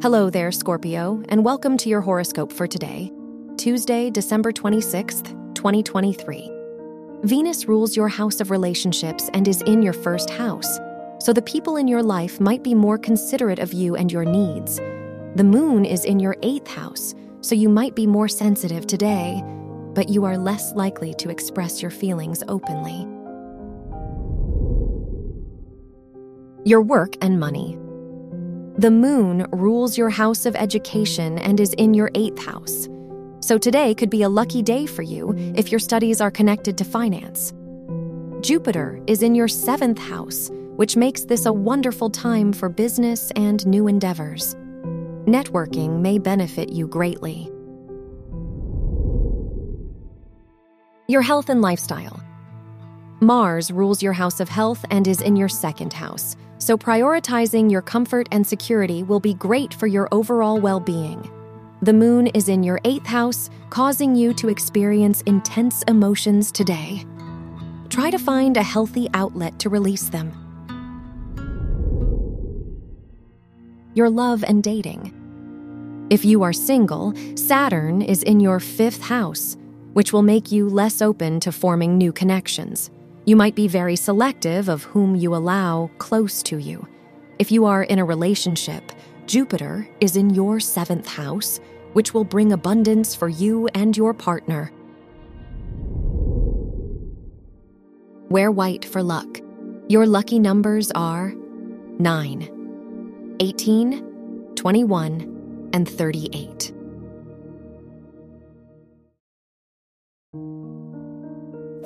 Hello there, Scorpio, and welcome to your horoscope for today, Tuesday, December 26th, 2023. Venus rules your house of relationships and is in your first house, so the people in your life might be more considerate of you and your needs. The moon is in your eighth house, so you might be more sensitive today, but you are less likely to express your feelings openly. Your work and money. The moon rules your house of education and is in your eighth house. So today could be a lucky day for you if your studies are connected to finance. Jupiter is in your seventh house, which makes this a wonderful time for business and new endeavors. Networking may benefit you greatly. Your health and lifestyle. Mars rules your house of health and is in your second house so prioritizing your comfort and security will be great for your overall well being. The moon is in your eighth house, causing you to experience intense emotions today. Try to find a healthy outlet to release them. Your love and dating. If you are single, Saturn is in your fifth house, which will make you less open to forming new connections. You might be very selective of whom you allow close to you. If you are in a relationship, Jupiter is in your seventh house, which will bring abundance for you and your partner. Wear white for luck. Your lucky numbers are 9, 18, 21, and 38.